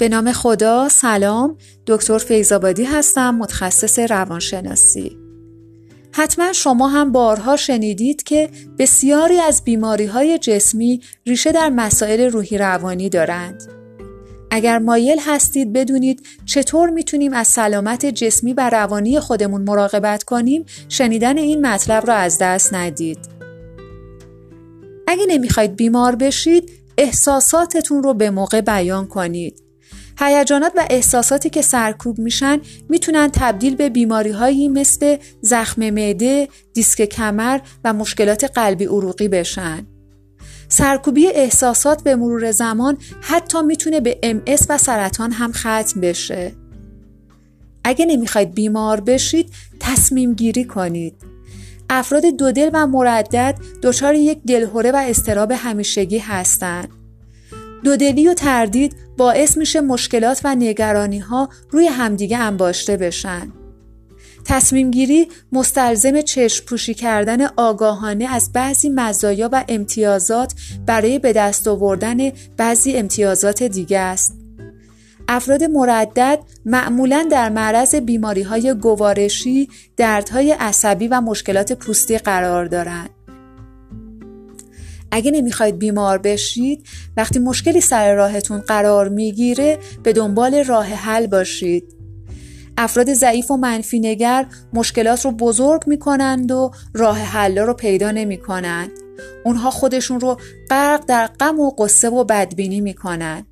به نام خدا سلام. دکتر فیضآبادی هستم متخصص روانشناسی. حتما شما هم بارها شنیدید که بسیاری از بیماری های جسمی ریشه در مسائل روحی روانی دارند. اگر مایل هستید بدونید چطور می‌تونیم از سلامت جسمی و روانی خودمون مراقبت کنیم شنیدن این مطلب را از دست ندید. اگه نمی‌خواید بیمار بشید احساساتتون رو به موقع بیان کنید. هیجانات و احساساتی که سرکوب میشن می‌تونن تبدیل به بیماری هایی مثل زخم معده، دیسک کمر و مشکلات قلبی عروقی بشن. سرکوبی احساسات به مرور زمان حتی می‌تونه به ام و سرطان هم ختم بشه. اگه نمی‌خواید بیمار بشید تصمیم گیری کنید. افراد دودل و مردد دچار یک دلهوره و استراب همیشگی هستند. دودلی و تردید باعث میشه مشکلات و نگرانی ها روی همدیگه انباشته بشن. تصمیم گیری مستلزم چشم پوشی کردن آگاهانه از بعضی مزایا و امتیازات برای به دست آوردن بعضی امتیازات دیگه است. افراد مردد معمولا در معرض بیماری های گوارشی، دردهای عصبی و مشکلات پوستی قرار دارند. اگه نمی‌خواید بیمار بشید وقتی مشکلی سر راهتون قرار می‌گیره به دنبال راه حل باشید. افراد ضعیف و منفی نگر مشکلات رو بزرگ می‌کنند و راه حل رو پیدا نمی‌کنند. اونها خودشون رو غرق در غم و قصه و بدبینی می‌کنند.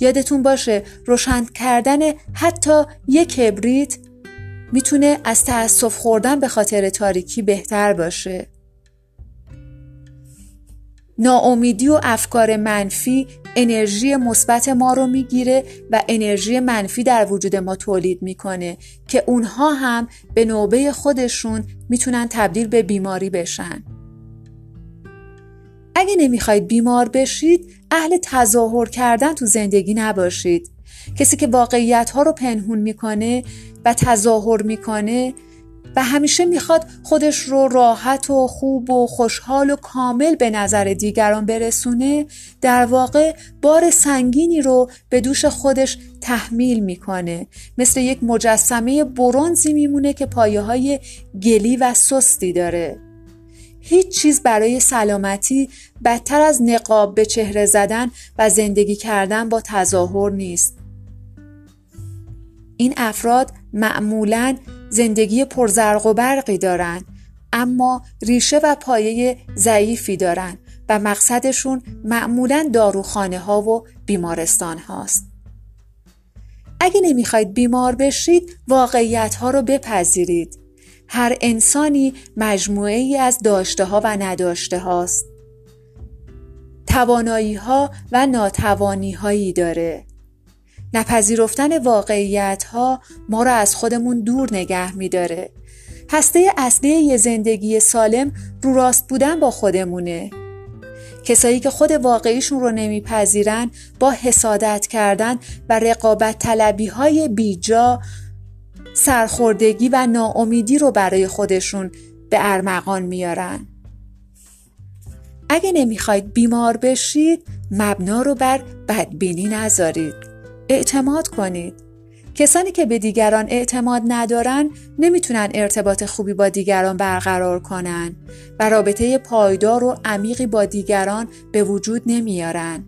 یادتون باشه روشن کردن حتی یک کبریت می‌تونه از تأسف خوردن به خاطر تاریکی بهتر باشه. ناامیدی و افکار منفی انرژی مثبت ما رو می‌گیره و انرژی منفی در وجود ما تولید می‌کنه که اونها هم به نوبه خودشون می‌تونن تبدیل به بیماری بشن. اگه نمی‌خواید بیمار بشید اهل تظاهر کردن تو زندگی نباشید. کسی که واقعیت ها رو پنهون می‌کنه و تظاهر می‌کنه و همیشه می‌خواد خودش رو راحت و خوب و خوشحال و کامل به نظر دیگران برسونه در واقع بار سنگینی رو به دوش خودش تحمیل می‌کنه. مثل یک مجسمه برونزی میمونه که پایه های گلی و سستی داره. هیچ چیز برای سلامتی بدتر از نقاب به چهره زدن و زندگی کردن با تظاهر نیست. این افراد معمولا زندگی پرزرق و برقی دارند اما ریشه و پایه ضعیفی دارند و مقصدشون معمولا داروخانه ها و بیمارستان هاست. اگه نمی‌خواید بیمار بشید واقعیت ها رو بپذیرید. هر انسانی مجموعه ای از داشته ها و نداشته هاست. توانایی ها و ناتوانی هایی داره. نپذیرفتن واقعیت ها ما را از خودمون دور نگه میداره. هسته اصلی یه زندگی سالم رو راست بودن با خودمونه. کسایی که خود واقعیشون رو نمیپذیرن با حسادت کردن و رقابت طلبی های بیجا سرخوردگی و ناامیدی رو برای خودشون به ارمغان میارن. اگه نمی‌خواید بیمار بشید مبنا رو بر بدبینی نذارید. اعتماد کنید. کسانی که به دیگران اعتماد ندارن نمی‌تونن ارتباط خوبی با دیگران برقرار کنن و رابطه پایدار و عمیقی با دیگران به وجود نمیارن.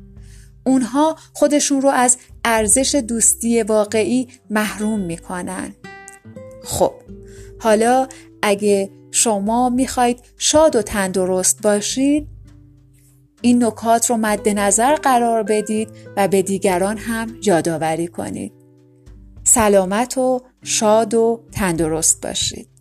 اونها خودشون رو از ارزش دوستی واقعی محروم می‌کنن. خب حالا اگه شما می‌خواید شاد و تندرست باشید این نکات رو مد نظر قرار بدید و به دیگران هم یادآوری کنید. سلامت و شاد و تندرست باشید.